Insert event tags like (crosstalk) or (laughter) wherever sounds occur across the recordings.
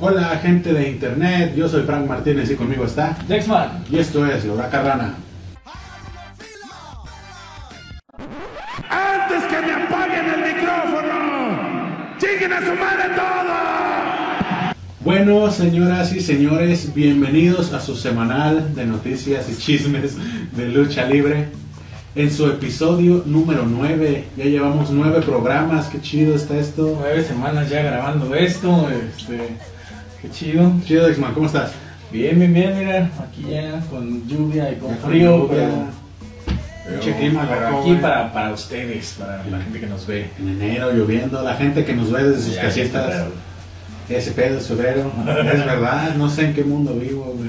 Hola gente de internet, yo soy Frank Martínez y conmigo está Dexman. y esto es La Huraca Rana. ¡Antes que me apaguen el micrófono! ¡Lleguen a su madre todo! Bueno, señoras y señores, bienvenidos a su semanal de noticias y chismes de lucha libre. En su episodio número 9, ya llevamos 9 programas, qué chido está esto. Nueve semanas ya grabando esto. Este, qué chido. Chido, Dexman, ¿cómo estás? Bien, bien, bien, mira. Aquí ya con lluvia y con Ya con frío. lluvia. pero, pero- Pinche clima pero loco, aquí para, para ustedes, para la gente que nos ve. En enero lloviendo, la gente que nos ve desde sus Ya, casitas. Ese pedo es febrero. es verdad, no sé en qué mundo vivo, güey.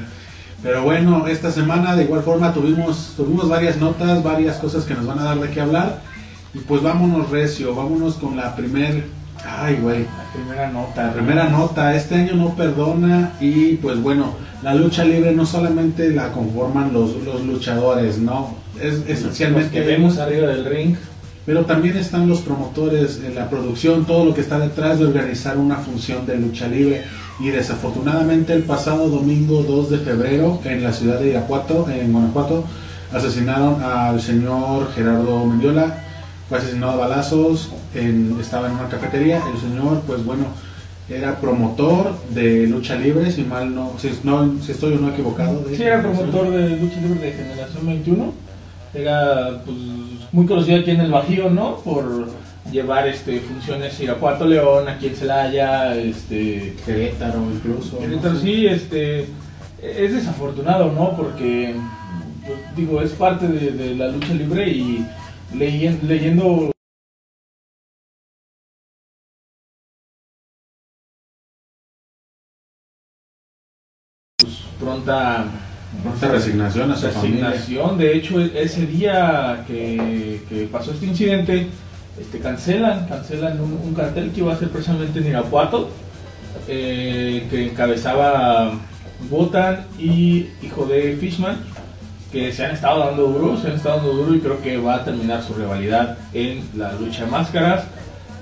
Pero bueno, esta semana de igual forma tuvimos, tuvimos varias notas, varias cosas que nos van a dar de qué hablar. Y pues vámonos recio, vámonos con la primer... Ay, güey. La primera nota. La primera nota, este año no perdona y pues bueno, la lucha libre no solamente la conforman los, los luchadores, ¿no? Es Los esencialmente... que vemos arriba del ring. Pero también están los promotores, la producción, todo lo que está detrás de organizar una función de lucha libre. Y desafortunadamente el pasado domingo 2 de febrero en la ciudad de Irapuato, en Guanajuato, asesinaron al señor Gerardo Mendiola. Fue asesinado a balazos, en- estaba en una cafetería. El señor, pues bueno, era promotor de lucha libre, si mal no, si, no, si estoy o no equivocado. de- Sí, era promotor de lucha libre de Generación 21. Era pues, muy conocido aquí en el Bajío, ¿no? Por llevar este, funciones Irapuato León, aquí en Celaya, este, Querétaro incluso. ¿no? Entonces sí, este, es desafortunado, ¿no? Porque, pues, digo, es parte de, de la lucha libre y leyen- leyendo... pronta Pronta resignación a su familia. resignación. De hecho, e- ese día que, que pasó este incidente, este, cancelan, cancelan un, un cartel que iba a ser precisamente en Irapuato, eh, que encabezaba Botan y hijo de Fishman, que se han estado dando duro, se han estado dando duro y creo que va a terminar su rivalidad en la lucha de máscaras,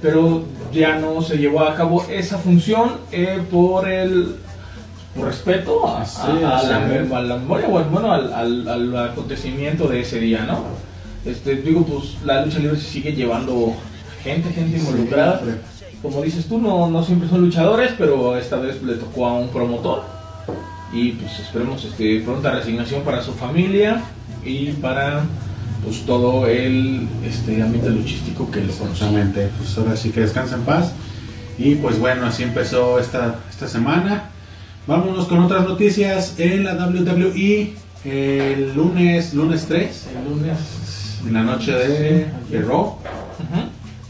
pero ya no se llevó a cabo esa función eh, por el por respeto a, Sí, a- a la, mem- a la memoria, o bueno, al, al- al acontecimiento de ese día, ¿no? Este, digo, pues la lucha libre se sigue llevando gente, gente involucrada. Como dices tú, no, no siempre son luchadores, pero esta vez le tocó a un promotor. Y pues esperemos este, pronta resignación para su familia y para pues todo el este, ámbito luchístico que lo. Exactamente, pues ahora sí que descansa en paz. Y pues bueno, así empezó esta, esta semana. Vámonos con otras noticias en la WWE. El lunes, lunes 3, El lunes. en la noche de, de Raw.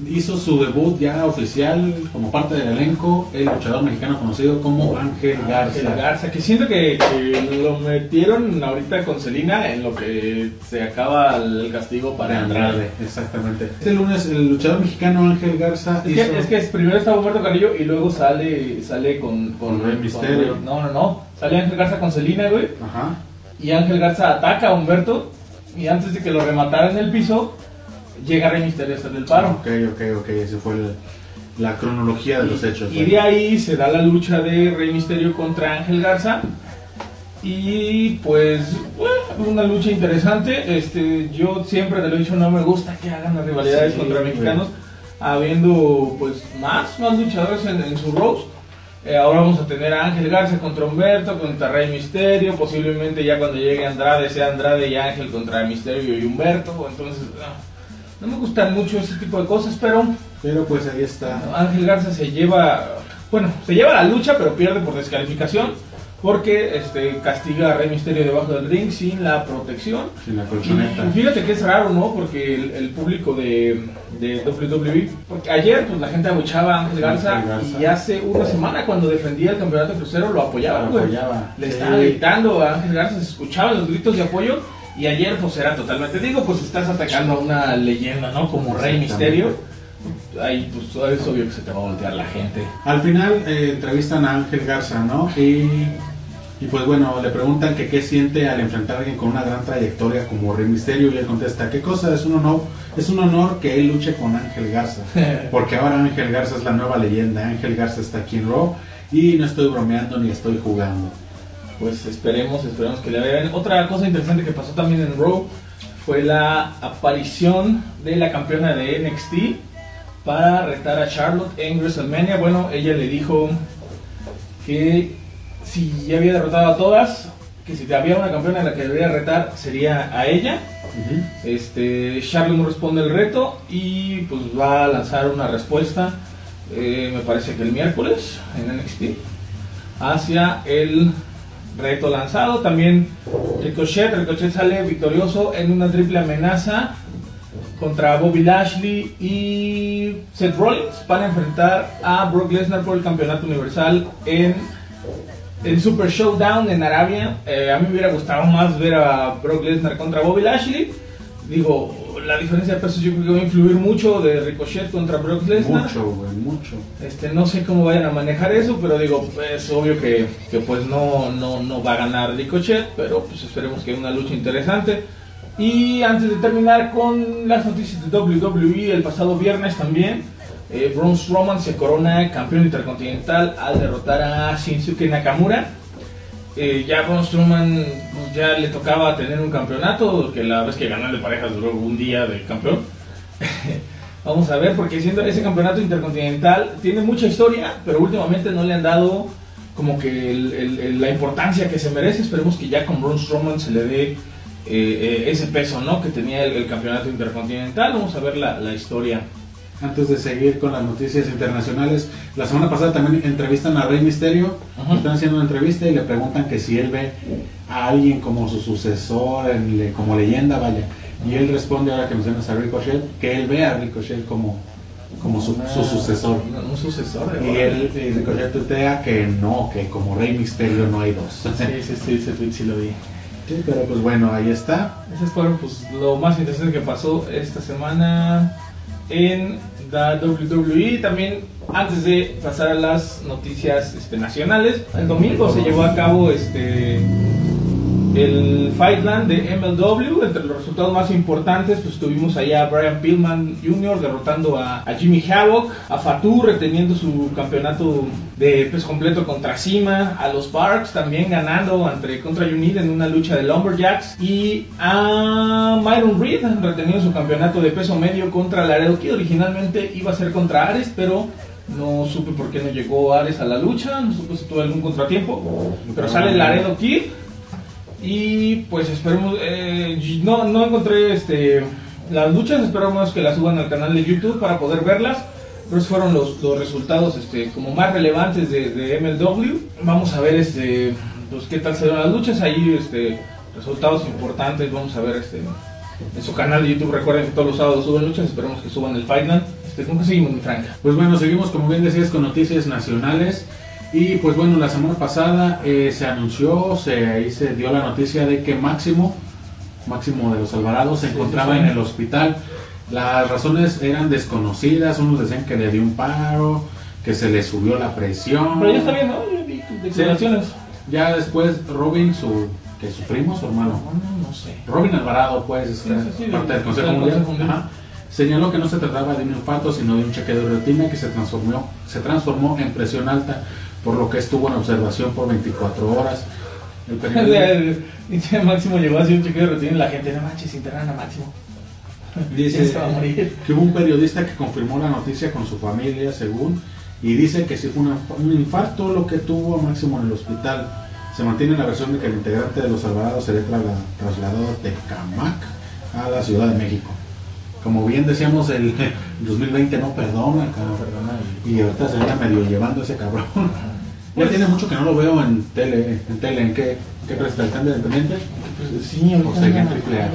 Hizo su debut ya oficial como parte del elenco el luchador mexicano conocido como Ángel Garza. Ángel Garza, que siento que, que lo metieron ahorita con Celina en lo que se acaba el castigo para Andrade. Exactamente. Este lunes el luchador mexicano Ángel Garza Es hizo... que, es que primero está Humberto Carrillo y luego sale sale con, Con Rey Mysterio. no, no, no. Sale Ángel Garza con Celina, güey. Ajá. Y Ángel Garza ataca a Humberto. Y antes de que lo rematara en el piso, llega Rey Misterio hasta el paro. Ok, ok, ok, esa fue el- la cronología de los hechos. Y de ahí se da la lucha de Rey Misterio contra Ángel Garza. Y pues, bueno, una lucha interesante. Este, yo siempre te lo he dicho, no me gusta que hagan las rivalidades Sí, contra mexicanos, habiendo pues más, más luchadores en, en su roast. Eh, ahora vamos a tener a Ángel Garza contra Humberto, contra Rey Misterio. Posiblemente ya cuando llegue Andrade sea Andrade y Ángel contra Misterio y Humberto. Entonces, ah, no me gustan mucho ese tipo de cosas, pero Pero pues ahí está. Ángel Garza se lleva, bueno, se lleva la lucha, pero pierde por descalificación porque este castiga a Rey Misterio debajo del ring sin la protección. Sin la Y colchoneta. fíjate que es raro, ¿no? Porque el, el público de, de WWE, porque ayer pues la gente abuchaba a Ángel Garza, y hace una semana cuando defendía el campeonato crucero lo apoyaban, Lo apoyaba. Le Sí. estaba gritando a Ángel Garza, se escuchaban los gritos de apoyo y ayer pues era totalmente, digo, pues estás atacando a una leyenda, ¿no? Como Rey. Misterio. Ahí pues es obvio que se te va a voltear la gente. Al final eh, entrevistan a Ángel Garza, ¿no? Y, y pues bueno, le preguntan que qué siente al enfrentar a alguien con una gran trayectoria como Rey Misterio y él contesta, ¿qué cosa? Es un honor, es un honor que él luche con Ángel Garza. (laughs) Porque ahora Ángel Garza es la nueva leyenda. Ángel Garza está aquí en Raw Y no estoy bromeando ni estoy jugando. Pues esperemos, esperemos que le vean. Otra cosa interesante que pasó también en Raw fue la aparición de la campeona de NXT para retar a Charlotte en WrestleMania. Bueno, ella le dijo que si ya había derrotado a todas, que si había una campeona en la que debería retar sería a ella. Este, Charlotte no responde el reto y pues va a lanzar una respuesta, eh, me parece que el miércoles en NXT, hacia el reto lanzado. También Ricochet, Ricochet sale victorioso en una triple amenaza contra Bobby Lashley y Seth Rollins para enfrentar a Brock Lesnar por el campeonato universal en el Super Showdown en Arabia. Eh, a mí me hubiera gustado más ver a Brock Lesnar contra BobbyLashley. Digo, la diferencia de pesos yo creo que va a influir mucho de Ricochet contra Brock Lesnar. Mucho, güey, mucho. Este, no sé cómo vayan a manejar eso, pero digo, es obvio que, que pues no, no, no va a ganar Ricochet, pero pues esperemos que haya una lucha interesante. Y antes de terminar con las noticias de WWE, el pasado viernes también, eh, Braun Strowman se corona campeón intercontinental al derrotar a Shinsuke Nakamura. Eh, ya Braun Strowman pues, ya le tocaba tener un campeonato, que la vez que ganó el de parejas duró un día de campeón. (laughs) Vamos a ver, porque siendo ese campeonato intercontinental tiene mucha historia, pero últimamente no le han dado como que el- el- el- la importancia que se merece. Esperemos que ya con Braun Strowman se le dé eh, eh, ese peso ¿no? que tenía el, el campeonato intercontinental. Vamos a ver la, la historia. Antes de seguir con las noticias internacionales, la semana pasada también entrevistan a Rey Misterio, Ajá. están haciendo una entrevista y le preguntan que si él ve a alguien como su sucesor, en como leyenda, vaya. Y él responde ahora que mencionas a Ricochet, que él ve a Ricochet como, como su, su sucesor. Un, un sucesor. Y él, y Ricochet tuitea que no, que como Rey Misterio no hay dos. Sí, sí, sí, tweet sí lo vi. Sí, pero pues bueno, ahí está. Ese fueron pues, lo más interesante que pasó esta semana en la WWE. También, antes de pasar a las noticias este, nacionales, el domingo se llevó a cabo este el Fightland de MLW. Entre los resultados más importantes, pues tuvimos allá a Brian Pillman Jr. derrotando a, a Jimmy Havoc, a Fatu reteniendo su campeonato de peso completo contra Cima, a los Barks también ganando entre contra Unid en una lucha de Lumberjacks y a Myron Reed reteniendo su campeonato de peso medio contra Laredo Kid. Originalmente iba a ser contra Ares, pero no supe por qué no llegó Ares a la lucha, no supe si tuvo algún contratiempo, pero sale Laredo Kid y pues esperemos, eh, no, no encontré este, las luchas, esperamos que las suban al canal de YouTube para poder verlas. Pero esos fueron los, los resultados este, como más relevantes de, de MLW. Vamos a ver este, pues, qué tal serán las luchas. Ahí este, resultados importantes. Vamos a ver este, en su canal de YouTube. Recuerden que todos los sábados suben luchas. Esperemos que suban el Night. Este, ¿Cómo seguimos, mi Franca? Pues bueno, seguimos como bien decías con noticias nacionales. Y pues bueno, la semana pasada eh, se anunció, se, ahí se dio la noticia de que Máximo, Máximo de los Alvarados, se Sí, encontraba sí, sí. en el hospital. Las razones eran desconocidas, unos decían que le dio un paro, que se le subió la presión. Pero ya está bien, ¿no? Yo vi tus declaraciones. Ya después Robin, su, que su primo, su hermano, No, no sé. Robin Alvarado, pues, parte del- Consejo Mundial, ajá, señaló que no se trataba de un infarto, sino de un chequeo de rutina que se transformó, se transformó en presión alta, por lo que estuvo en observación por 24 horas. El (laughs) el Máximo llegó a hacer un chequeo de rutina y la gente, no manches, internan a Máximo. (laughs) Dice a morir. que hubo un periodista que confirmó la noticia con su familia, según, y dice que sí fue una- un infarto lo que tuvo a Máximo en el hospital. Se mantiene la versión de que el integrante de los Alvarados sería trasla- trasladado de Camac a la Ciudad de México. Como bien decíamos, el (laughs) 2020 no perdona, cabrón. Perdona, Y ahorita se anda medio llevando ese cabrón. Ya Pues- tiene mucho que no lo veo en tele. ¿En tele? ¿En qué, qué presentación de independiente? Pues sí, ahorita O sea, en Triple A.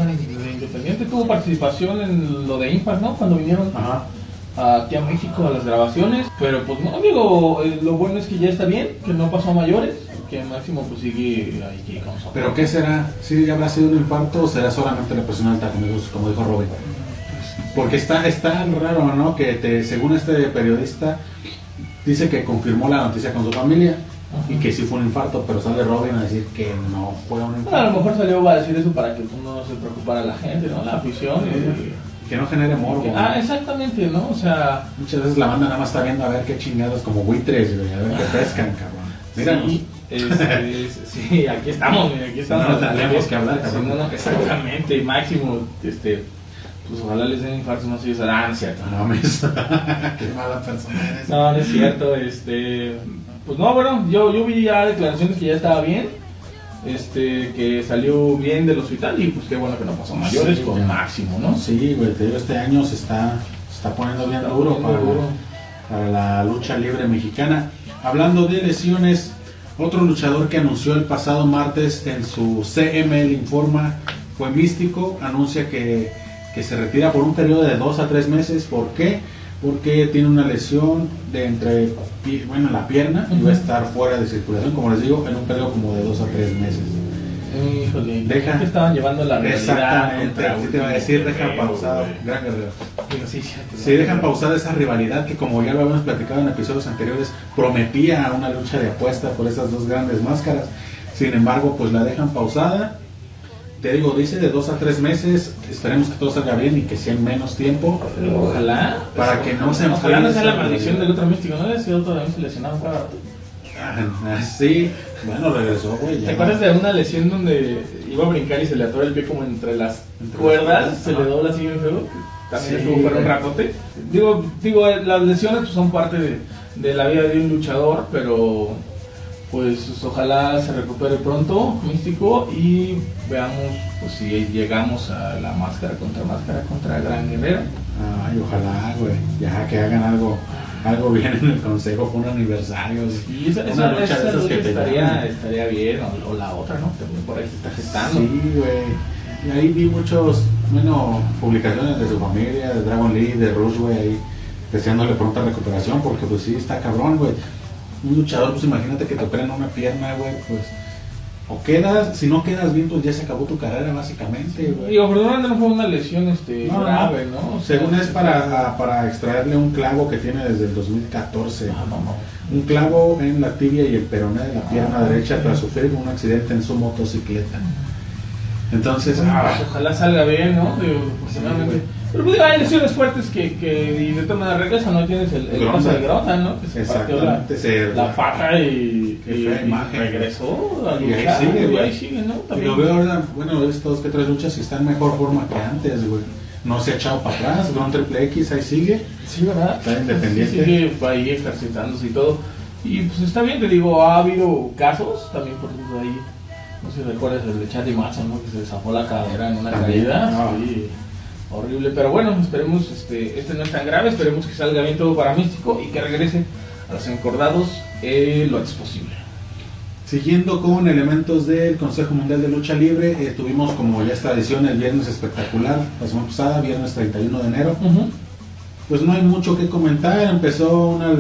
Independiente tuvo participación en lo de Impact, ¿no? Cuando vinieron Ajá. aquí a México a las grabaciones. Pero pues no, digo, eh, lo bueno es que ya está bien, que no pasó a mayores, que Máximo pues sigue ahí nosotros. ¿Pero qué será? ¿Sí habrá sido un infarto o será solamente la presión alta, como dijo, como dijo Robin? Porque está, está raro, ¿no? Que te, según este periodista, dice que confirmó la noticia con su familia y que sí fue un infarto, pero sale Robin a decir que no fue un Bueno, a infarto. lo mejor salió a decir eso para que no se preocupara la gente, ¿no? La afición. y- que no genere morbo. Que- ah, exactamente, ¿no? O sea, Muchas veces la banda nada más está viendo a ver qué chingados, como buitres, güey, a ver qué pescan, cabrón. Míranos. sí, este, sí, aquí estamos, mira, aquí estamos. no, tendríamos que hablar, Sí, cabrón. no, no, exactamente, y máximo, este, pues ojalá les den infarto, no sé, ah, no es cierto. No mames. qué mala persona eres. No, no es cierto, este, pues no, bueno, yo, yo vi ya declaraciones que ya estaba bien, este, que salió bien del hospital y pues qué bueno que no pasó mayores Sí, con ya. máximo, ¿no? Sí, güey, te digo, este año se está, se está poniendo bien Está duro, poniendo para, duro. para la lucha libre mexicana. Hablando de lesiones, otro luchador que anunció el pasado martes en su CML Informa fue Místico, anuncia que, que se retira por un periodo de dos a tres meses. ¿Por qué? Porque tiene una lesión de entre, bueno, la pierna y va a estar fuera de circulación, como les digo, en un periodo como de dos a tres meses. Híjole, Deja- que estaban llevando la realidad Exactamente, sí te iba a decir, pausado, gran guerrero. Sí, dejan pausada esa rivalidad que como ya lo habíamos platicado en episodios anteriores, prometía una lucha de apuesta por esas dos grandes máscaras. Sin embargo, pues la dejan pausada. Te digo, dice de dos a tres meses. Esperemos que todo salga bien y que sea en menos tiempo. Ojalá. Para que no se Ojalá no sea la maldición del otro místico, ¿no? Ese otro también se lesionaba cada rato. Ah, Sí, bueno, regresó, güey. ¿Te acuerdas de una lesión donde iba a brincar y se le atora el pie como entre las cuerdas? Se le dobla así bien feo. También estuvo fuera un ratote. Digo, digo, eh, las lesiones pues, son parte de, de la vida de un luchador, pero pues ojalá se recupere pronto, místico, y veamos pues, si llegamos a la máscara contra máscara contra Gran Guerrero. Ay, ojalá, güey. Ya que hagan algo, algo bien en el consejo por un aniversario. Y esa, Una esa, lucha de esa esas que te estaría, llaman. estaría bien, o, o la otra, ¿no? También por ahí se está gestando. Sí, güey. Y ahí vi muchos, bueno, publicaciones de su familia, de Dragon Lee, de Rush, güey, ahí deseándole pronta recuperación, porque pues sí, está cabrón, güey. Un luchador, pues imagínate que te operen una pierna, güey, pues... O quedas, si no quedas bien, pues ya se acabó tu carrera, básicamente, güey. Digo, no fue una lesión este, No, grave, ¿no? O sea, Según es para, para extraerle un clavo que tiene desde el 2014. No, no, no. Un clavo en la tibia y el peroné de la pierna Ah, derecha ok. tras sufrir un accidente en su motocicleta. Entonces, ah, pues, ojalá salga bien, ¿no? Digo. Pero pues, hay lesiones fuertes que, que y de todas maneras regresan, ¿no? Tienes el, el caso de Grota, ¿no? Que se partió la, la pata y, y- y regresó a Y ahí sigue, y güey. ahí sigue, ¿no? Y También. lo veo ahora, bueno, es dos que tres luchas y está en mejor forma que antes, güey. No se ha echado para atrás, con triple X ahí sigue. Sí, ¿verdad? Está independiente. Sí, sigue ahí ejercitándose y todo. Y pues está bien, te digo, ha habido casos, también por ejemplo ahí, no sé si recuerdas el de Charlie Manson, ¿no? Que se zafó la cadera en una caída. ah. Sí, horrible. Pero bueno, esperemos, este, este no es tan grave, esperemos que salga bien todo para Místico y que regrese a los encordados eh, lo antes posible. Siguiendo con elementos del Consejo Mundial de Lucha Libre, eh, tuvimos como ya es tradición el viernes espectacular, la semana pasada, viernes 31 de enero. Pues no hay mucho que comentar, empezó una,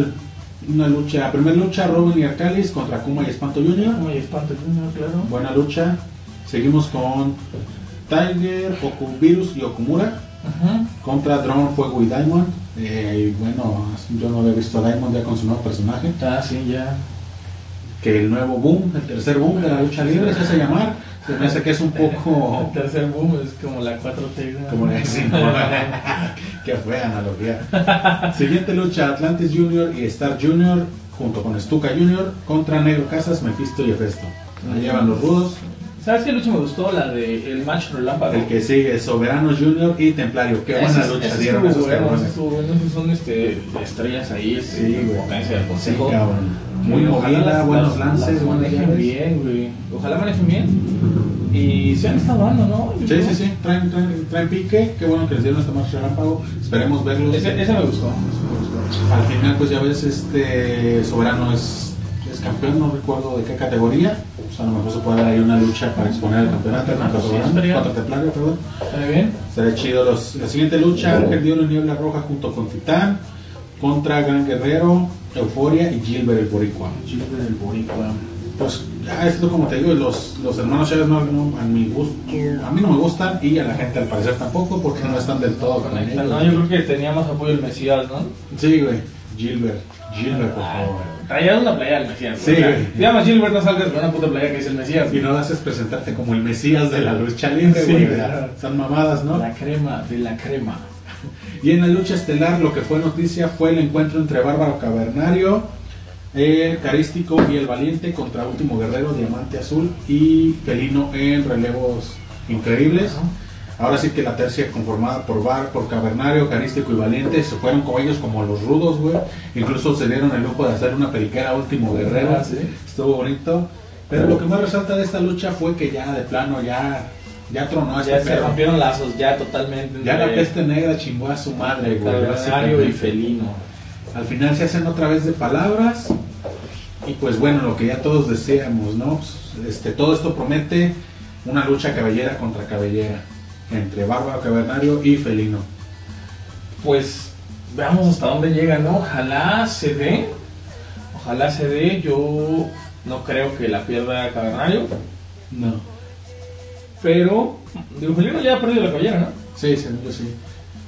una lucha, la primera lucha Robin y Arcalis contra Kuma y Espanto Junior. Como y espanto Junior, claro. Buena lucha. Seguimos con Tiger, Virus y Okumura Ajá. contra Drone, Fuego y Diamond. Eh, y bueno, yo no había visto a Diamond ya con su nuevo personaje. Ah, sí, ya. Que el nuevo boom, el tercer boom de la lucha libre se hace llamar. Se me hace que es un (laughs) poco. El tercer boom es como la 4T. ¿no? Como decimos. (laughs) Qué fea analogía. Siguiente lucha: Atlantis Junior y Star Junior junto con Stuka Junior contra Negro Casas, Mephisto y Hefesto. Ahí llevan los rudos. ¿Sabes qué lucha me gustó? La de el match relámpago. El que sigue, Soberano Junior y Templario. Qué buena lucha dieron esos cabrones. son este, estrellas ahí, este, Sí, potencia del consejo. Muy movida, buenos lances, manejen bien, güey. Ojalá manejen bien. Y se han estado dando, ¿no? Sí, sí, sí, traen, traen, traen pique, qué bueno que les dieron este match relámpago, esperemos verlos. Ese, ese me gustó. ese me gustó. Al final, pues ya ves, este Soberano es, campeón, no recuerdo de qué categoría, o sea, a lo mejor se puede dar ahí una lucha para exponer el campeonato contra Templario, perdón. ¿Está bien? Estaría chido. Los, la siguiente lucha, Ángel Diablo y Niebla Roja junto con Titán, contra Gran Guerrero, Euforia y Gilbert el Boricua. Gilbert el Boricua. Pues ya esto como te digo, los, los hermanos Chávez no, no- a mi gusto, a mí no me gustan y a la gente al parecer tampoco porque no están del todo con Conecta, ellos. No, yo creo que tenía más apoyo el Mesías, ¿no? Sí, güey. Gilbert. Gilbert, por Ah, favor. Traía una playa del Mesías. Sí, güey. Gilbert, no salgas con una puta playa que dice el Mesías. Y no lo haces presentarte como el Mesías de la lucha libre, Sí, güey. claro. Son mamadas, ¿no? La crema de la crema. (laughs) Y en la lucha estelar, lo que fue noticia fue el encuentro entre Bárbaro Cavernario, el Carístico y el Valiente contra Último Guerrero, Diamante Azul y Felino en relevos increíbles. Ahora sí que la tercia conformada por Bar, por Cavernario, Carístico y Valiente se fueron con ellos como los rudos, güey. Incluso se dieron el lujo de hacer una periquera Último Guerrero. Ah, sí. Estuvo bonito. Pero lo que más resalta de esta lucha fue que ya de plano ya, ya tronó a Ya este se rompieron lazos, ya totalmente. Ya la peste negra chingó a su madre, güey. Y Felino. Al final se hacen otra vez de palabras. Y pues bueno, lo que ya todos deseamos, ¿no? Pues, este, todo esto promete una lucha cabellera contra cabellera. Entre Bárbaro Cavernario y Felino. Pues veamos hasta dónde llega, ¿no? Ojalá se dé. Ojalá se dé. Yo no creo que la pierda Cavernario. No. Pero, digo, Felino ya ha perdido la cabellera, ¿no? Sí, según yo sí.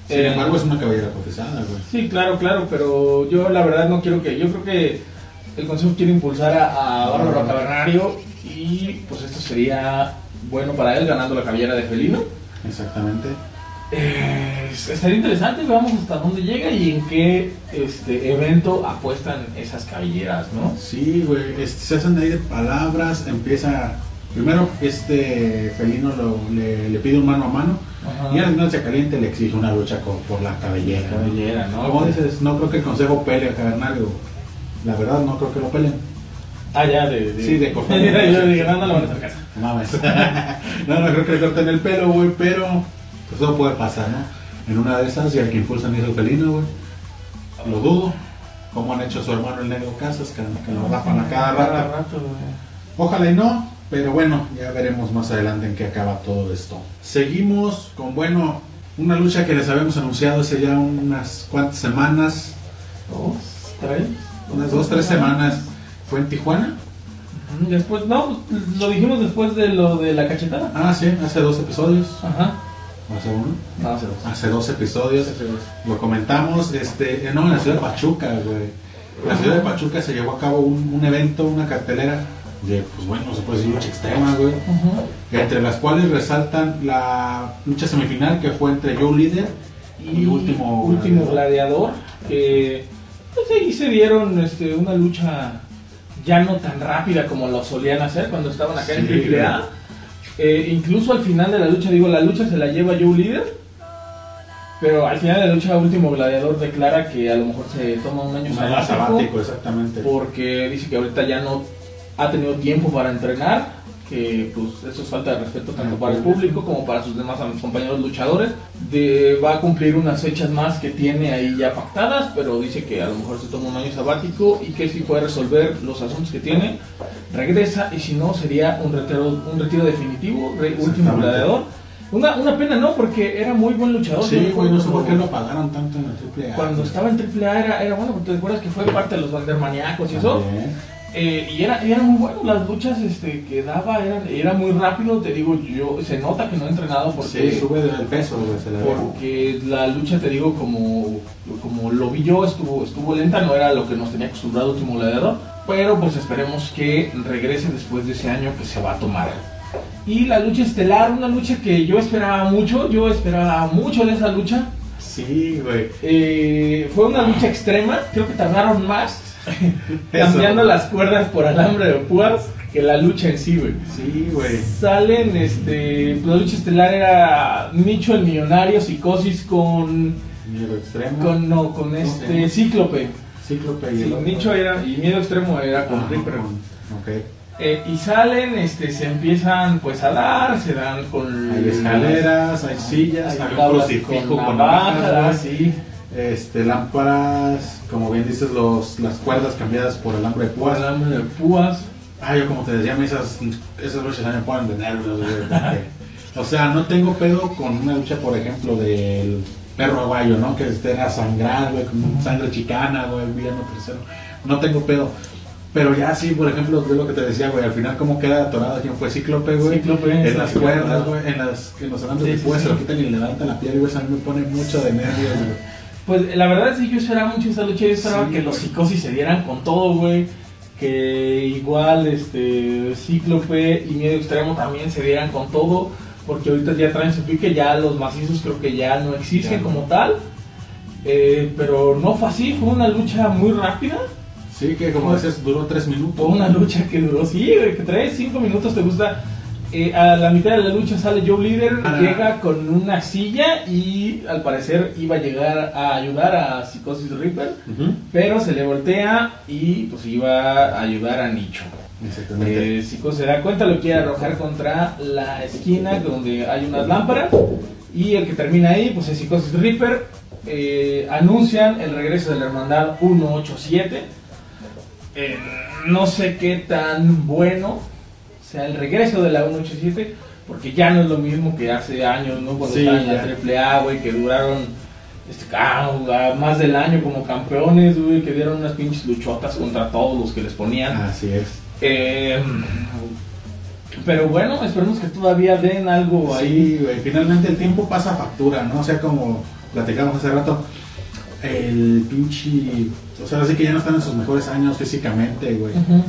Sin Eh, embargo, es una cabellera profesada, güey. Sí, claro, claro, pero yo la verdad no quiero que. Yo creo que el consejo quiere impulsar a, a Bárbaro Cavernario y pues esto sería bueno para él ganando la cabellera de Felino. Exactamente. Eh, estaría interesante, veamos hasta dónde llega y en qué este evento apuestan esas cabelleras, ¿no? Sí, güey. este, se hacen ahí de palabras. Empieza. Primero, este felino lo- le, le pide un mano a mano. Ajá. Y al final se caliente le exige una lucha con- por la cabellera. Cabellera, ¿no? Como dices, no creo que el consejo pele a Cavernario. La verdad, no creo que lo peleen. Ah, ya, de. de Sí, de. Yo dije, no, no lo van a hacer. (laughs) No mames. no, no creo que le corten el pelo, güey, pero pues todo puede pasar, ¿no? En una de esas, y al que impulsan el felino, güey. Lo dudo. Como han hecho su hermano el negro Casas, que, que lo rapan a cada rato. rato. Ojalá y no, pero bueno, ya veremos más adelante en qué acaba todo esto. Seguimos con, bueno, una lucha que les habíamos anunciado hace ya unas cuantas semanas, Dos, tres. unas dos, tres semanas. Fue en Tijuana. Después, no, pues, lo dijimos después de lo de la cachetada. Ah, sí, hace dos episodios. Ajá. ¿O hace uno? No, hace dos. Hace dos episodios. Hace dos. Lo comentamos, este, eh, no, en la ciudad de Pachuca, güey. En la ciudad de Pachuca se llevó a cabo un, un evento, una cartelera de, pues bueno, se puede decir lucha extrema, güey. Ujú. Entre las cuales resaltan la lucha semifinal que fue entre Joe Líder y, último, último gladiador que pues ahí se dieron este, una lucha ya no tan rápida como lo solían hacer cuando estaban acá en Sí, Triple A. Eh, incluso al final de la lucha, digo, la lucha se la lleva Joe Líder, pero al final de la lucha último gladiador declara que a lo mejor se toma un año Un año sabático, sabático, exactamente. porque dice que ahorita ya no ha tenido tiempo para entrenar, que pues eso es falta de respeto tanto para el público como para sus demás compañeros luchadores. De, va a cumplir unas fechas más que tiene ahí ya pactadas, pero dice que a lo mejor se toma un año sabático y que si puede resolver los asuntos que tiene, regresa y si no sería un retiro, un retiro definitivo, re- último gladiador. Una, una pena, ¿no? Porque era muy buen luchador. Sí, Yo güey, no sé por qué lo pagaron tanto en el triple A. Cuando estaba en AAA era, era bueno, te acuerdas que fue parte de los Bandermaníacos y eso. Eh, y era, era muy bueno, las luchas este, que daba eran, era muy rápido, te digo, yo se nota que no he entrenado porque, Sí, sube el peso, güey, se ve. porque la lucha, te digo, como, como lo vi yo, estuvo, estuvo lenta, no era lo que nos tenía acostumbrado Último Gladiador, pero pues esperemos que regrese después de ese año que se va a tomar. Y la lucha estelar, una lucha que yo esperaba mucho, yo esperaba mucho de esa lucha, Sí, güey. eh, fue una lucha extrema, creo que tardaron más (laughs) cambiando las cuerdas por alambre de púas que la lucha en sí, güey. Sí, güey. Salen, este, la lucha estelar era Nicho el millonario, Psicosis con, Miedo extremo. con, no, con este, Cíclope. Cíclope y Sí. Nicho era, y Miedo Extremo era con Ajá, Reaper. con- Ok. Eh, y salen, este, se empiezan pues a dar, se dan con Hay escaleras, hay sillas, hay un tablas crucifijo con navajas, sí. Este, lámparas, como bien dices, los, las cuerdas cambiadas por alambre de púas. alambre de púas. Ah, yo como te decía, esas, esas luchas a mí me ponen de nervios, porque- o sea, no tengo pedo con una lucha, por ejemplo, del perro aguayo, ¿no? Que esté a sangrar, güey, con sangre chicana, güey, villano tercero. No tengo pedo. Pero ya sí, por ejemplo, de lo que te decía, güey, al final cómo queda atorado quién fue Cíclope, güey. Cíclope, en las cuerdas, güey, en las en los alambres Sí, de púas sí. se lo quitan y le levantan la piel, güey, a mí me pone mucho de nervios, güey. Pues la verdad sí, yo esperaba mucho esa lucha. Yo esperaba Sí, que los psicosis se dieran con todo, güey. Que igual este Cíclope y Miedo Extremo también se dieran con todo. porque ahorita ya traen su pique, ya los macizos creo que ya no existen Ya no. como tal. Eh, pero no fue así, fue una lucha muy rápida. Sí, que como dices, duró tres minutos. Fue una lucha que duró, sí, güey, que tres, cinco minutos te gusta. Eh, a la mitad de la lucha sale Joe Líder, Ah. llega con una silla y al parecer iba a llegar a ayudar a Psicosis Reaper, pero se le voltea y pues iba a ayudar a Nicho. Exactamente. Eh, Psico se da cuenta, lo quiere arrojar contra la esquina donde hay unas lámparas y el que termina ahí pues es Psicosis Reaper. Eh, anuncian el regreso de la hermandad 187. Eh, no sé qué tan bueno sea el regreso de la 187 porque ya no es lo mismo que hace años, ¿no? Cuando Sí, estaban en la AAA, güey, que duraron este, ah, ah, más del año como campeones, güey, que dieron unas pinches luchotas contra todos los que les ponían. Así es. Eh, pero bueno, esperemos que todavía den algo ahí. Sí, güey, finalmente el tiempo pasa factura, ¿no? O sea, como platicamos hace rato, el pinche. O sea, así que ya no están en sus mejores años físicamente, güey. Ujú.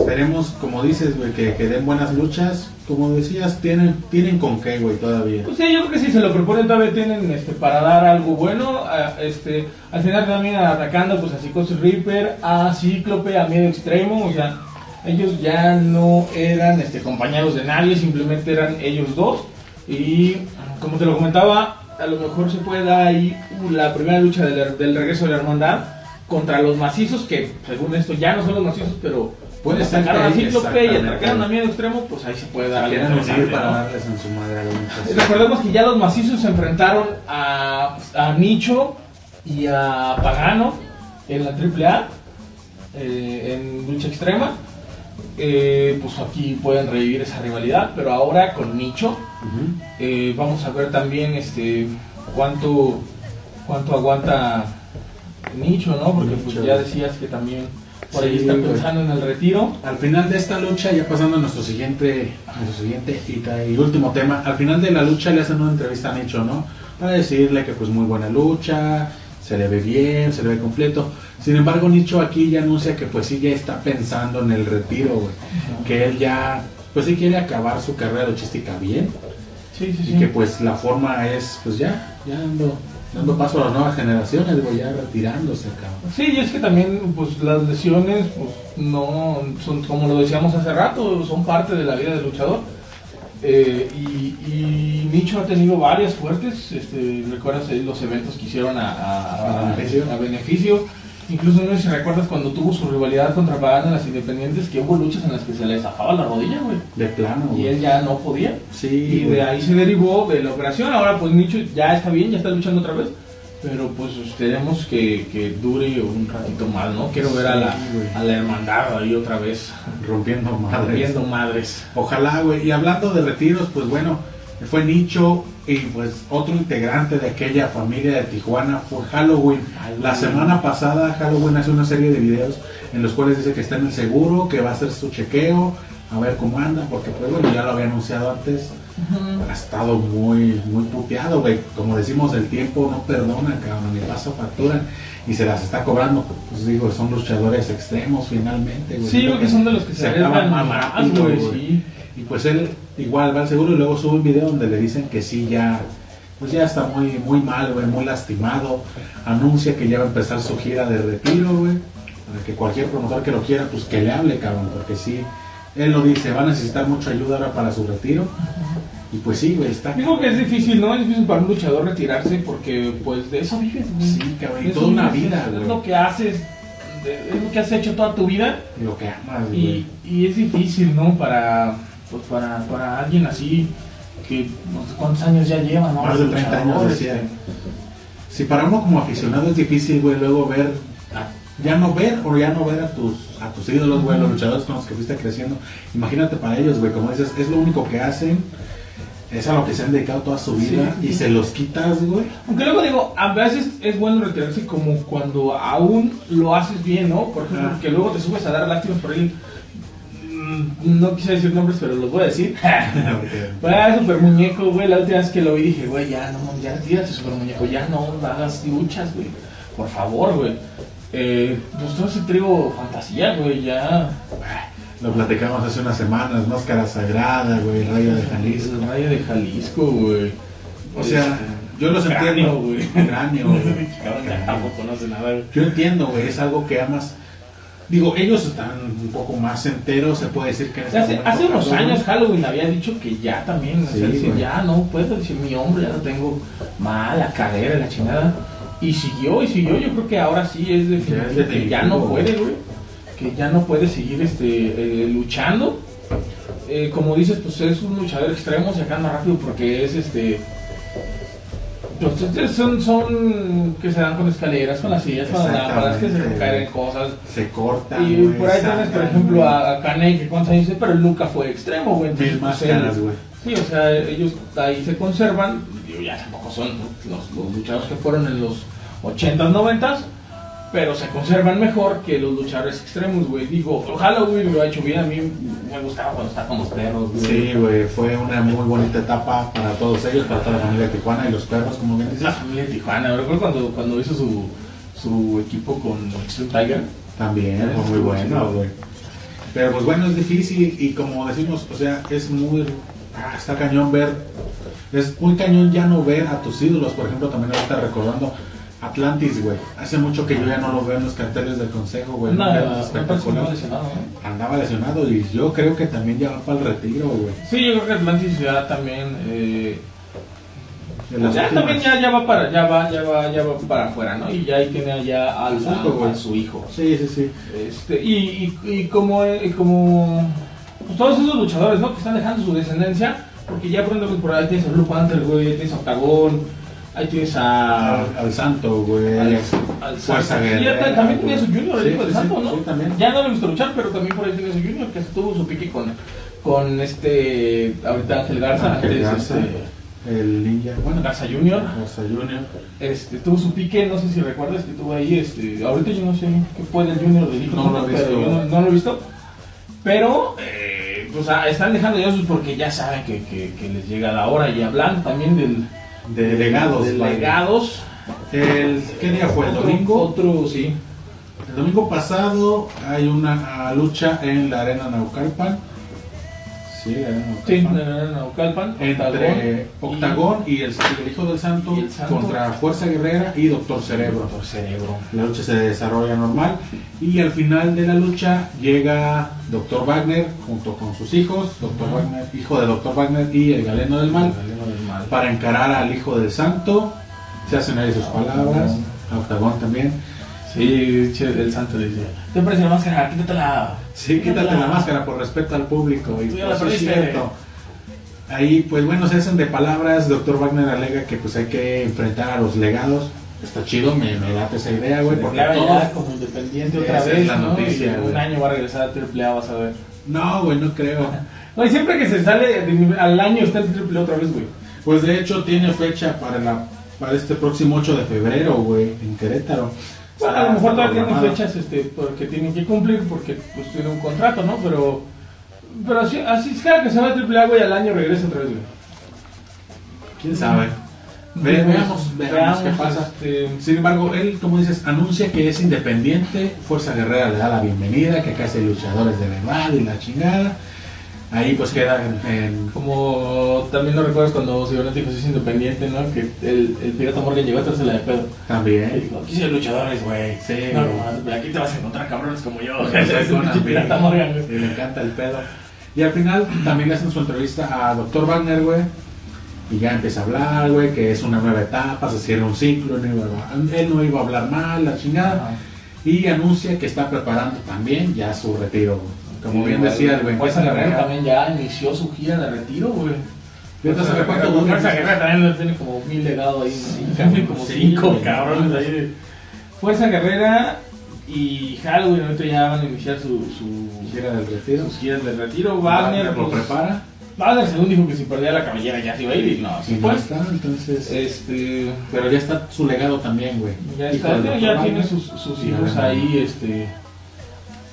Esperemos, como dices, güey, que, que den buenas luchas. Como decías, tienen, tienen con qué, güey, todavía. Pues sí, yo creo que si se lo proponen todavía tienen este, para dar algo bueno. este, al final también atacando pues a Psicosis Reaper, a Cíclope, a Miedo Extremo. O sea, ellos ya no eran este, compañeros de nadie, simplemente eran ellos dos. Y como te lo comentaba, a lo mejor se puede dar ahí la primera lucha del regreso de la hermandad contra los macizos, que según esto ya no son los macizos, pero Puede ser atacaron a que- Cíclope y atacaron a Miedo Extremo, pues ahí se puede dar algo para ¿no? darles en su madre a alguna Y Recordemos que ya los macizos se enfrentaron a, a Nicho y a Pagano en la AAA, eh, en lucha extrema. Eh, pues aquí pueden revivir esa rivalidad, pero ahora con Nicho. Eh, vamos a ver también este cuánto cuánto aguanta Nicho, ¿no? Porque pues ya decías que también por ahí Sí, está güey. pensando en el retiro. Al final de esta lucha, ya pasando a nuestro siguiente, a nuestro siguiente y, y último tema, al final de la lucha le hacen una entrevista a Nicho, ¿no? Para decirle que pues muy buena lucha, se le ve bien, se le ve completo. Sin embargo, Nicho aquí ya anuncia que pues sí ya está pensando en el retiro, güey. Que él ya, pues sí quiere acabar su carrera luchística bien. Sí, sí, Y que pues la forma es, pues ya, ya dando, dando paso a las nuevas generaciones, güey, ya retirándose, cabrón. Sí, y es que también pues las lesiones pues no son como lo decíamos hace rato, son parte de la vida del luchador. Eh, y, y Nicho ha tenido varias fuertes, este, recuerdas ahí los eventos que hicieron a, a- A beneficio. a beneficio. Incluso no sé si recuerdas cuando tuvo su rivalidad contra Pagano en las independientes, que hubo luchas en las que se le zafaba la rodilla, güey. De plano, Y él ya no podía. Sí, Y güey. de ahí se derivó de la operación. Ahora pues Nicho ya está bien, ya está luchando otra vez. Pero pues esperemos que, que dure un ratito más, ¿no? Quiero ver a la, a la hermandad ahí otra vez. rompiendo madres. Viendo madres. Ojalá, güey. Y hablando de retiros, pues bueno, fue Nicho y pues otro integrante de aquella familia de Tijuana fue Halloween. La semana pasada Halloween hace una serie de videos en los cuales dice que está en el seguro, que va a hacer su chequeo, a ver cómo anda, porque pues bueno, ya lo había anunciado antes. Ha estado muy, muy puteado, güey. Como decimos, el tiempo no perdona, cabrón, ni pasa factura y se las está cobrando. Pues digo, son luchadores extremos finalmente, güey. Sí, porque son de los que se acaban arriesgan más rápido, güey. Y pues él igual va al seguro y luego sube un video donde le dicen que sí, ya, pues ya está muy, muy mal, güey, muy lastimado. Anuncia que ya va a empezar su gira de retiro, güey. Para que cualquier promotor que lo quiera, pues que le hable, cabrón, porque sí, él lo dice, va a necesitar mucha ayuda ahora para su retiro. Y pues sí, güey, está. Digo que es difícil, ¿no? Es difícil para un luchador retirarse porque pues de eso vives, güey. Sí, cabrón, y toda una vida, Es güey. lo que haces, es lo que has hecho toda tu vida. Lo que amas, güey. Y, y es difícil, ¿no? Para, pues para, para alguien así, que no sé cuántos años ya lleva, ¿no? Más de 30 años, Luchador, decía. este, Si para uno como aficionado es difícil, güey, luego ver, ya no ver o ya no ver a tus, a tus ídolos, güey, los luchadores con los que fuiste creciendo. Imagínate para ellos, güey, como dices, es lo único que hacen, es a lo que se han dedicado toda su vida Sí, y se los quitas, güey. Aunque luego digo, a veces es bueno retirarse como cuando aún lo haces bien, ¿no? Por ejemplo, Ah. que luego te subes a dar lástimas por ahí. No quise decir nombres, pero los voy a decir. (laughs) Super muñeco, güey. La última vez que lo vi dije, güey, ya no, ya retírate, super muñeco. Ya no hagas luchas, güey. Por favor, güey. Eh, pues todo ese trigo fantasía, güey, ya. Lo platicamos hace unas semanas, Máscara Sagrada, güey, Rayo de Jalisco. El Rayo de Jalisco, güey. O sea, yo los Cráneo, entiendo. güey. Cráneo, güey. (laughs) Tampoco nada, güey. Yo entiendo, güey, es algo que amas. Digo, ellos están un poco más enteros, se puede decir que en este Hace, hace unos Halloween- años Halloween había dicho que ya también, o sea, ya no puedo decir mi hombre, ya lo tengo mal, la cadera, la chingada. Y siguió, y siguió, yo creo que ahora sí es definitivo, Ya es que ya no puede, güey. Que ya no puede seguir este eh, luchando. Eh, como dices, pues es un luchador extremo, se más rápido porque es este. Pues estos son, son que se dan con escaleras, con las sillas, con las lámparas, que se caen cosas. Se cortan. Y güey, por ahí tienes, por ejemplo, a, a Kane, que cuántos años pero nunca fue extremo, güey. Entonces, él- güey. Sí, o sea, ellos ahí se conservan. Digo, ya tampoco son los, los luchadores que fueron en los 80s, 90s, pero se conservan mejor que los luchadores extremos, güey. Digo, Halloween lo ha hecho bien. A mí me gustaba cuando está con los perros, güey. Sí, güey, fue una muy bonita etapa para todos ellos, para toda la familia de Tijuana y los perros, como bien dices. La familia de Tijuana, recuerdo cuando, cuando hizo su, su equipo con Extreme Tiger. También fue muy bueno, güey. Pero pues bueno, es difícil y como decimos, o sea, es muy... ah, está cañón ver, es muy cañón ya no ver a tus ídolos, por ejemplo, también ahorita recordando Atlantis, güey. Hace mucho que yo ya no lo veo en los carteles del consejo, güey. No, espectacular. lesionado, ¿no? Andaba lesionado y yo creo que también ya va para el retiro, güey. Sí, yo creo que Atlantis ya también. Eh, las ya últimas. también ya, ya va para ya va ya va ya va para afuera, ¿no? Y ya ahí tiene allá al, Exacto, a- a su hijo. Sí, sí, sí. Este, y, y, y como, eh, como pues todos esos luchadores, ¿no? Que están dejando su descendencia, porque ya pronto pues, por ahí tienes a Blue Panther, güey, tienes a Octagón, ahí tienes a... Al, al santo, güey. al- al Fuerza Guerrera, también tenía su junior, el hijo del santo, ¿no? sí, también. Ya no lo he visto luchar, pero también por ahí tiene su junior, que tuvo su pique con, con este, ahorita Ángel Garza, Ángel Garza. este, El ninja, bueno, Garza Junior. Garza Junior. Este, tuvo su pique, no sé si recuerdas que tuvo ahí, este, ahorita yo no sé qué fue del Junior del hijo, No lo he visto. no, no lo he visto. Pero, eh, o sea, están dejando ya sus porque ya saben que, que, que les llega la hora. Y hablando también del, De legados. de vaya. legados. El, ¿Qué día fue? ¿El domingo? Otro, sí. El domingo pasado hay una ah, lucha en la arena Naucalpan. Sí, en Naucalpan. Entre Octagón y el, Hijo del Santo, Y el Santo. contra Fuerza Guerrera y Doctor Cerebro. Doctor Cerebro. La lucha se desarrolla normal y al final de la lucha llega Doctor Wagner junto con sus hijos, Doctor. Wagner, hijo de Doctor Wagner y el Galeno del Mal, Galeno del Mal. para encarar al Hijo del Santo. Se hacen ahí sus palabras, a Octagón también. Sí, el santo dice, te parece la máscara, quítatela. Sí, quítate la máscara por respeto al público. Y ya pues, cierto. Ahí, pues bueno, se hacen de palabras. Doctor Wagner alega que pues hay que enfrentar a los legados. Está chido, me, me da esa idea, güey. Porque todos... ya como independiente otra Esa es vez, la ¿no? noticia, Y un año va a regresar a Triple A, vas a ver. No, güey, no creo. (laughs) Güey, siempre que se sale al año está en Triple A otra vez, güey. Pues de hecho tiene fecha para la para este próximo 8 de febrero, güey, en Querétaro. Bueno, Está- a lo mejor todavía tienen fechas este, porque tienen que cumplir, porque pues tiene un contrato, ¿no? Pero, pero así, así es cada que se va a Triple A, güey, al año regresa otra vez, güey. ¿Quién sabe? Ve- veamos, veamos qué pasa. este, Sin embargo, él, como dices, anuncia que es independiente, Fuerza Guerrera le da la bienvenida, que acá hay luchadores de verdad y la chingada. Ahí pues queda en, como también lo recuerdas cuando Cibernéticos es independiente, ¿no? Que el, el pirata Morgan llegó a traerse de pedo. Y también. dijo, aquí luchadores, güey. Sí, No, no, aquí te vas a encontrar cabrones como yo. (laughs) Es el pirata Morgan, güey. y le encanta el pedo. Y al final también le hacen su entrevista a Dr. Wagner, güey. Y ya empieza a hablar, güey, que es una nueva etapa, se cierra un ciclo, no iba a- él no iba a hablar mal, la chingada. Y anuncia que está preparando también ya su retiro, güey. Como bien decía el güey. Fuerza Guerrera también ya inició su gira de retiro, güey. Sé cuánto Fuerza dura. Fuerza Guerrera también tiene como mil legados ahí, sí, como cinco cabrones ahí. Fuerza Guerrera y Halloween ahorita ya van a iniciar su, su, Gira del retiro. sus giras de retiro. Wagner, lo pues, prepara. Wagner según dijo que si perdía la cabellera ya se iba a ir y no, sí no pues. está, entonces. Este, Pero ya está su legado también, güey. ya, está, del ya, tiene sus, sus hijos ahí, este,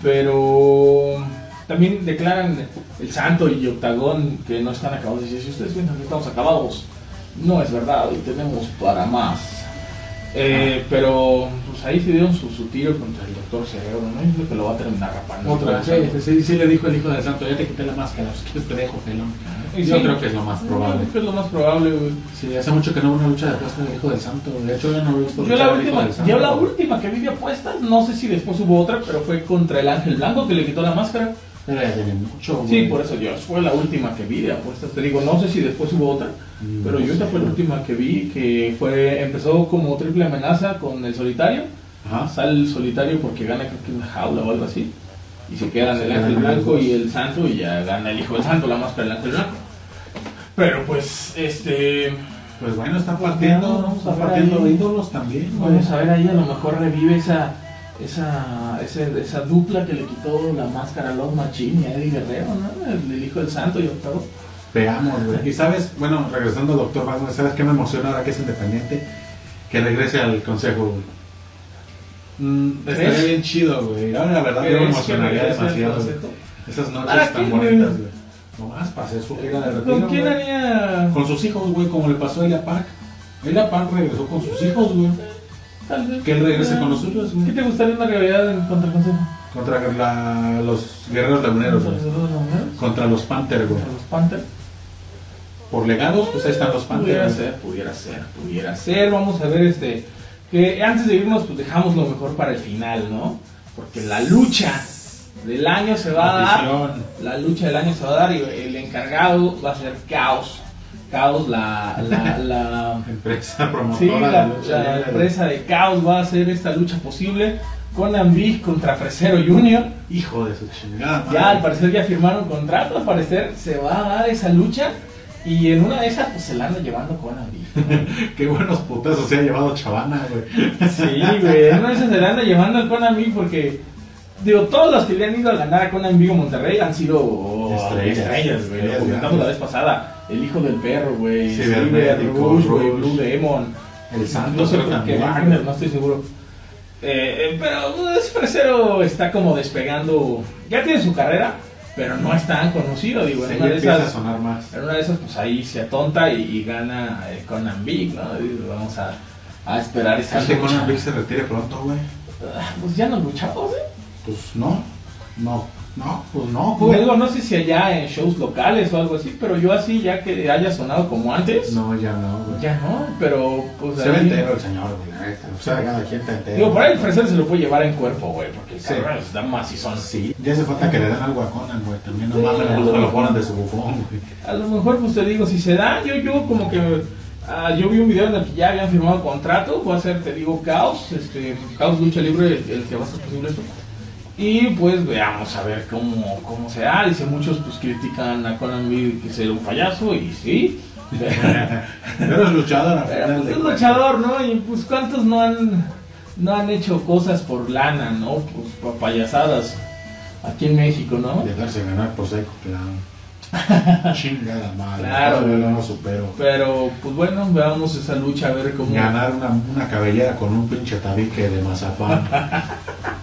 pero también declaran el Santo y Octagón que no están acabados. Dice, si ustedes piensan que estamos acabados, no es verdad y tenemos para más. Eh, pero pues ahí se dieron su, su tiro contra el doctor Cerebro, ¿no? Y creo que lo va a terminar rapando. Otra, sí, sí, sí, le dijo el hijo del santo, ya te quité la máscara, pues te dejo, pelón. Y Yo sí. creo que es lo más probable. Creo que es lo más probable, güey. Sí, hace mucho que no hubo una lucha de apuestas del hijo del santo. De hecho, yo no lo he visto Yo la, última, yo la última que vi de apuestas, no sé si después hubo otra, pero fue contra el Ángel Blanco que le quitó la máscara. Ya tiene mucho, Sí, güey. por eso yo, fue la última que vi de apuestas. Te digo, no sé si después hubo otra, Mm, pero yo esta fue la última que vi, que fue empezó como triple amenaza con el solitario. Ajá. Sale el solitario porque gana creo que una jaula o algo así. Y se quedan el ángel blanco y el santo y ya gana el hijo del santo, la máscara del ángel blanco. Pero pues, este... Pues bueno, están partiendo, Vamos ver partiendo ahí. ídolos también, güey. Vamos a ver ahí, a lo mejor revive esa esa, esa dupla que le quitó la máscara a Los Machín y a Eddie Guerrero, ¿no? El, el hijo del santo y Octavo. Veamos, güey. Y sabes, bueno, regresando al doctor Wagner, ¿sabes qué me emociona ahora que es independiente? Que regrese al consejo, güey. Mm, estaría bien chido, güey. Ahora la verdad yo me ¿Crees que emocionaría demasiado. güey. Esas noches ¿Para tan bonitas, güey? güey. Nomás para hacer su gira de retiro. ¿Con quién güey. haría? Con sus hijos, güey, como le pasó a Elia Park. Elia Park regresó con sus hijos, güey. Tal vez. Que él regrese con los suyos, ¿Qué güey. te gustaría una rivalidad en contra? Contra la- los guerreros laguneros, ¿Contra güey. Contra los Panther, güey. ¿Contra los Panther? Por legados, pues ahí están los Panther. Pudiera güey. ser, pudiera ser, pudiera ser. Vamos a ver este. Que antes de irnos, pues dejamos lo mejor para el final, ¿no? Porque la lucha del año se va a dar. La lucha del año se va a dar y el encargado va a ser Caos. Caos, la, la, (laughs) la, Empresa promotora sí, la, de lucha la empresa de Caos va a hacer esta lucha posible con Ambi contra Fresero Junior. Hijo de su chingada. madre. Ya al parecer ya firmaron contrato, al parecer se va a dar esa lucha y en una de esas pues se la anda llevando con Ambi. (laughs) Qué buenos putazos se ha llevado Chavana, güey. Sí, güey, en una de esas se la anda llevando al Konami porque digo, todos los que le han ido a ganar a Conan Vigo Monterrey han sido Estrellas. estrellas, güey. Lo comentamos la vez pasada. El hijo del perro, güey. Cyber Rush, güey. Blue Demon. El Santo No sé por qué. Wagner, no estoy seguro. Eh, eh, pero pues, Fresero está como despegando. Ya tiene su carrera, pero no es tan conocido. Digo, en Sí, una de a esas, sonar más. en una de esas, pues ahí se atonta y, y gana eh, Conan Big, ¿no? Y vamos a, a esperar esa que. Conan Big se retire pronto, güey. Ah, Pues ya no luchamos, ¿eh? Pues no. No. No, pues no, güey. Digo, no sé si allá en shows locales o algo así, pero yo así, ya que haya sonado como antes, No, ya no, güey. ya no, pero pues Se ve entero el señor, güey. O sea, cada quien te entero. Digo, por ahí el Fresero se lo puede llevar en cuerpo, güey, porque el Sí. está macizón. Sí. Ya hace falta que le den algo a Conan, güey. También no Sí, me lo ponen de su bufón, güey. A lo mejor, pues te digo, si se da, yo, yo como que. ah, yo vi un video en el que ya habían firmado contrato, va a ser, te digo, Caos, este, Caos Lucha Libre, el, el que va a ser posible esto. Y pues veamos a ver cómo, cómo se da. Dice, muchos pues critican a Conan Big que ser un payaso, y sí. (laughs) Pero es luchador, Pero pues es luchador, ¿no? Y pues cuántos no han, no han hecho cosas por lana, ¿no? Pues pa- payasadas aquí en México, ¿no? Dejarse ganar por seco, claro. (laughs) Chingada madre. Claro, güey. no lo supero. Pero pues bueno, veamos esa lucha a ver cómo... Ganar una, una cabellera con un pinche tabique de mazapán. (laughs)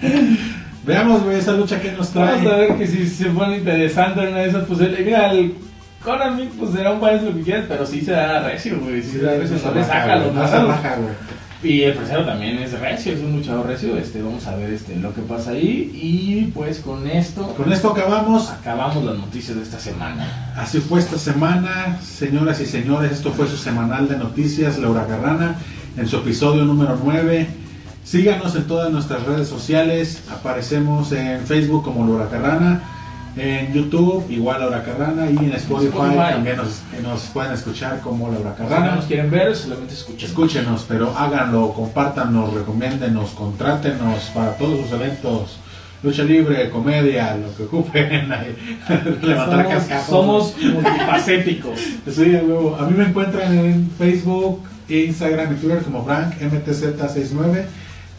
(laughs) Veamos, güey, esa lucha que nos Vamos a trae. ver que si se pone interesante en una de esas, pues mira, el Conan Big, pues será un país lo que quieras, pero sí se da recio, güey, sí, se da recio, no le saca los. Y el tercero también es recio, es un luchador recio, este, vamos a ver este, lo que pasa ahí, y pues con esto Con esto acabamos. acabamos las noticias de esta semana. Así fue esta semana, señoras y señores. Esto fue su semanal de noticias, Laura Carrana, en su episodio número 9. Síganos en todas nuestras redes sociales. Aparecemos en Facebook como Laura Carrana, en YouTube igual Laura Carrana y en Spotify, Spotify. también nos, nos pueden escuchar como Laura Si no Carrana. nos quieren ver, solamente escuchen. Escúchenos, pero háganlo, compártanos, recomiéndenos, contrátenos para todos sus eventos. Lucha libre, comedia, lo que ocupen. (laughs) Levantar somos, cascajos. somos multifacéticos. (laughs) Sí, a mí me encuentran en Facebook, Instagram y Twitter como Frank MTZ69.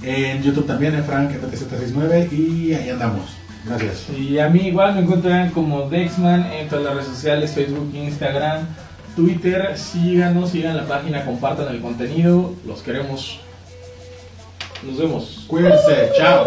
En YouTube también en Frank MTZ69 y ahí andamos. Gracias. Y a mí igual me encuentran como Dexman en todas las redes sociales, Facebook, Instagram, Twitter. Síganos, sigan la página, compartan el contenido. Los queremos. Nos vemos. Cuídense. Chao.